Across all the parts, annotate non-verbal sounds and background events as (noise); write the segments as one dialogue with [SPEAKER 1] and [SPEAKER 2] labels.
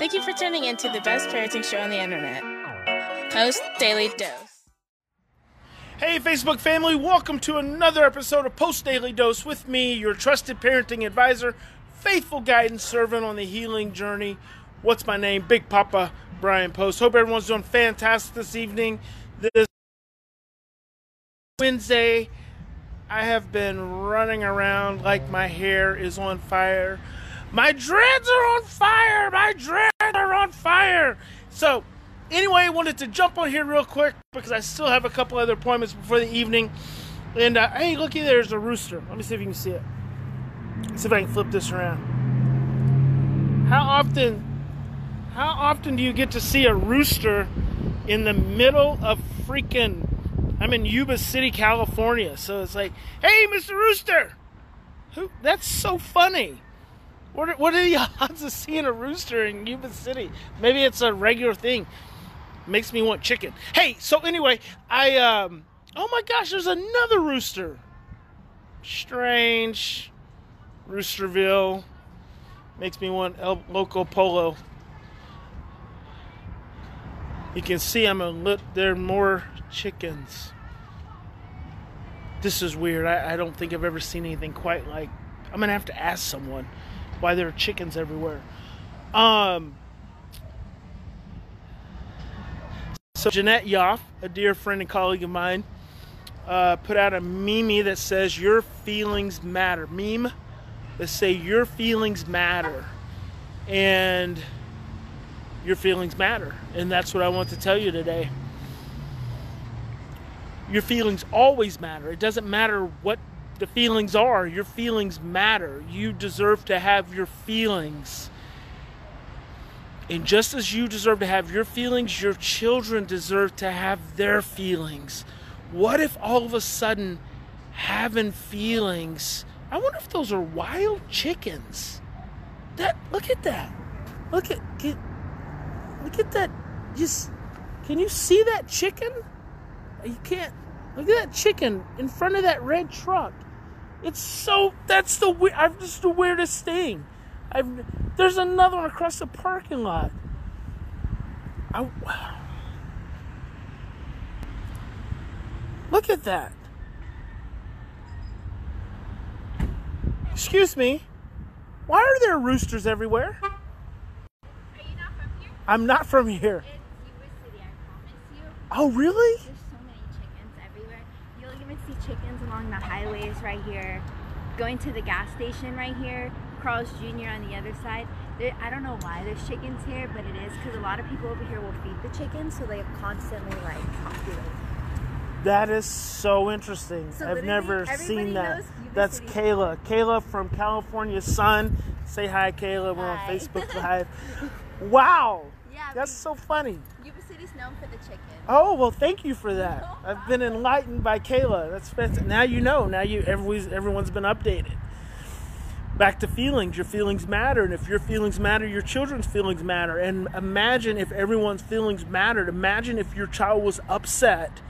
[SPEAKER 1] Thank you for tuning in to the best parenting show on the internet, Post Daily Dose.
[SPEAKER 2] Hey, Facebook family, welcome to another episode of Post Daily Dose with me, your trusted parenting advisor, faithful guidance servant on the healing journey. What's my name? Big Papa Brian Post. Hope everyone's doing fantastic this evening. This Wednesday, I have been running around like my hair is on fire. My dreads are on fire. My dreads are on fire. So, anyway, I wanted to jump on here real quick because I still have a couple other appointments before the evening. And uh, hey, looky, there's a rooster. Let me see if you can see it. Let's see if I can flip this around. How often, how often do you get to see a rooster in the middle of freaking? I'm in Yuba City, California, so it's like, hey, Mr. Rooster. Who? That's so funny. What are, what are the (laughs) odds of seeing a rooster in Yuba City? Maybe it's a regular thing. Makes me want chicken. Hey, so anyway, I um oh my gosh, there's another rooster. Strange. Roosterville. Makes me want El Loco Polo. You can see I'm a lit there are more chickens. This is weird. I, I don't think I've ever seen anything quite like I'm gonna have to ask someone why there are chickens everywhere. Um, so Jeanette Yoff, a dear friend and colleague of mine, uh, put out a meme that says "Your feelings matter." Meme that say "Your feelings matter," and your feelings matter, and that's what I want to tell you today. Your feelings always matter. It doesn't matter what the feelings are. Your feelings matter. You deserve to have your feelings. And just as you deserve to have your feelings, your children deserve to have their feelings. What if all of a sudden having feelings, I wonder if those are wild chickens. That look at that. Look at get, look at that. Just can you see that chicken? You can't. Look at that chicken in front of that red truck. It's so that's the I've just the weirdest thing. I've there's another one across the parking lot. I, (sighs) look at that. Excuse me. Why are there roosters everywhere?
[SPEAKER 3] Are you not from here?
[SPEAKER 2] I'm not from here.
[SPEAKER 3] City, I promise you.
[SPEAKER 2] Oh, really?
[SPEAKER 3] There's so many chickens everywhere. You'll even see chickens along the highways right here. Going to the gas station right here. Carl's Jr. on the other side. There, I don't know why there's chickens here, but it is because a lot of people over here will feed the chickens, so they constantly like populate.
[SPEAKER 2] That is so interesting.
[SPEAKER 3] So
[SPEAKER 2] I've never seen that. That's
[SPEAKER 3] City.
[SPEAKER 2] Kayla. Kayla from California Sun. Say hi, Kayla. We're on Facebook (laughs) Live. wow.
[SPEAKER 3] Yeah,
[SPEAKER 2] That's so funny.
[SPEAKER 3] Known for the chicken.
[SPEAKER 2] Oh well, thank you for that. (laughs) I've been enlightened by Kayla. That's fantastic. Now you know. Now you everyone's everyone's been updated. Back to feelings. Your feelings matter, and if your feelings matter, your children's feelings matter. And imagine if everyone's feelings mattered. Imagine if your child was upset,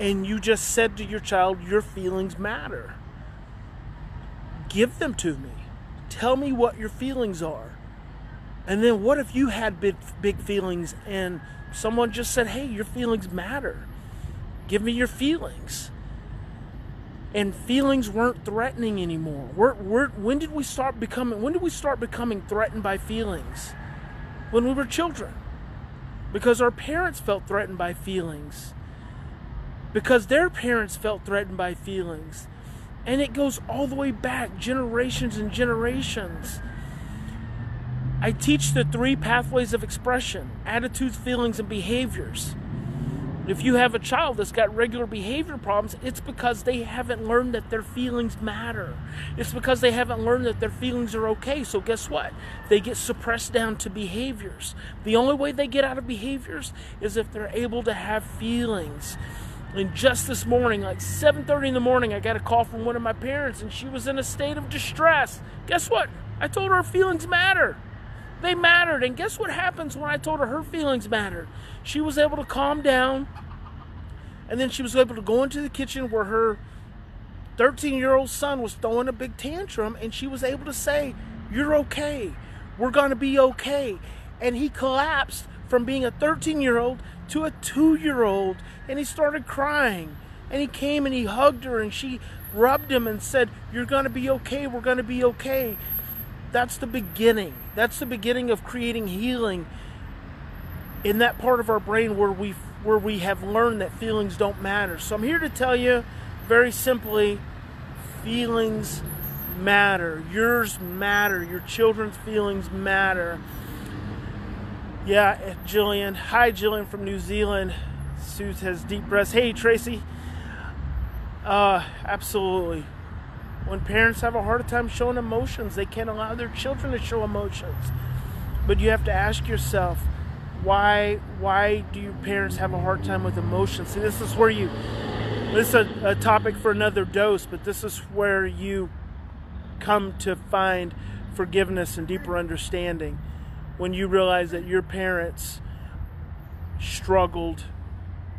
[SPEAKER 2] and you just said to your child, "Your feelings matter." Give them to me. Tell me what your feelings are. And then what if you had big big feelings and someone just said, "Hey, your feelings matter. Give me your feelings." And feelings weren't threatening anymore. We're, we're, when did we start becoming? When did we start becoming threatened by feelings? When we were children, because our parents felt threatened by feelings, because their parents felt threatened by feelings, and it goes all the way back generations and generations. I teach the three pathways of expression attitudes, feelings, and behaviors. If you have a child that's got regular behavior problems, it's because they haven't learned that their feelings matter. It's because they haven't learned that their feelings are okay. So, guess what? They get suppressed down to behaviors. The only way they get out of behaviors is if they're able to have feelings. And just this morning, like 7:30 in the morning, I got a call from one of my parents and she was in a state of distress. Guess what? I told her her feelings matter. They mattered. And guess what happens when I told her her feelings mattered? She was able to calm down. And then she was able to go into the kitchen where her 13 year old son was throwing a big tantrum. And she was able to say, You're okay. We're going to be okay. and he collapsed from being a 13 year old to a two year old and he started crying and he came and he hugged her and she rubbed him and said you're going to be okay we're going to be okay that's the beginning that's the beginning of creating healing in that part of our brain where we where we have learned that feelings don't matter so i'm here to tell you very simply feelings matter yours matter your children's feelings matter yeah, Jillian. Hi, Jillian from New Zealand. Sue has deep breaths. Hey, Tracy. Uh, absolutely. When parents have a hard time showing emotions, they can't allow their children to show emotions. But you have to ask yourself, why why do your parents have a hard time with emotions? See, this is where you this is a, a topic for another dose, but this is where you come to find forgiveness and deeper understanding when you realize that your parents struggled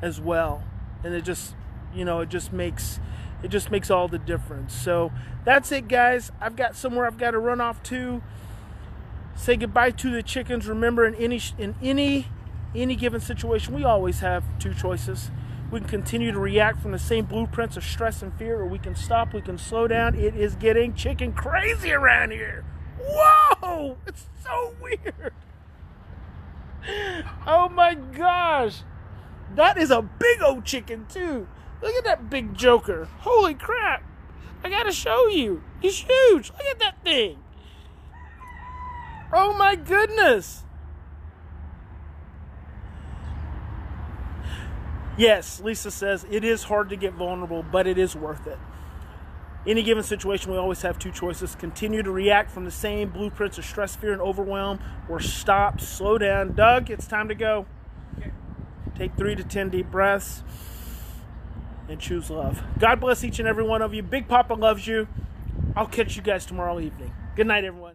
[SPEAKER 2] as well and it just you know it just makes it just makes all the difference so that's it guys i've got somewhere i've got to run off to say goodbye to the chickens remember in any in any any given situation we always have two choices we can continue to react from the same blueprints of stress and fear or we can stop we can slow down it is getting chicken crazy around here Whoa! It's so weird. (laughs) Oh my gosh. That is a big old chicken, too. Look at that big joker. Holy crap. I gotta show you. He's huge. Look at that thing. Oh my goodness. Yes, Lisa says it is hard to get vulnerable, but it is worth it any given situation, we always have two choices continue to react from the same blueprints of stress, fear, and overwhelm, or stop, slow down. Doug, it's time to go. Take three to ten deep breaths and choose love. God bless each and every one of you. Big Papa loves you. I'll catch you guys tomorrow evening. Good night, everyone.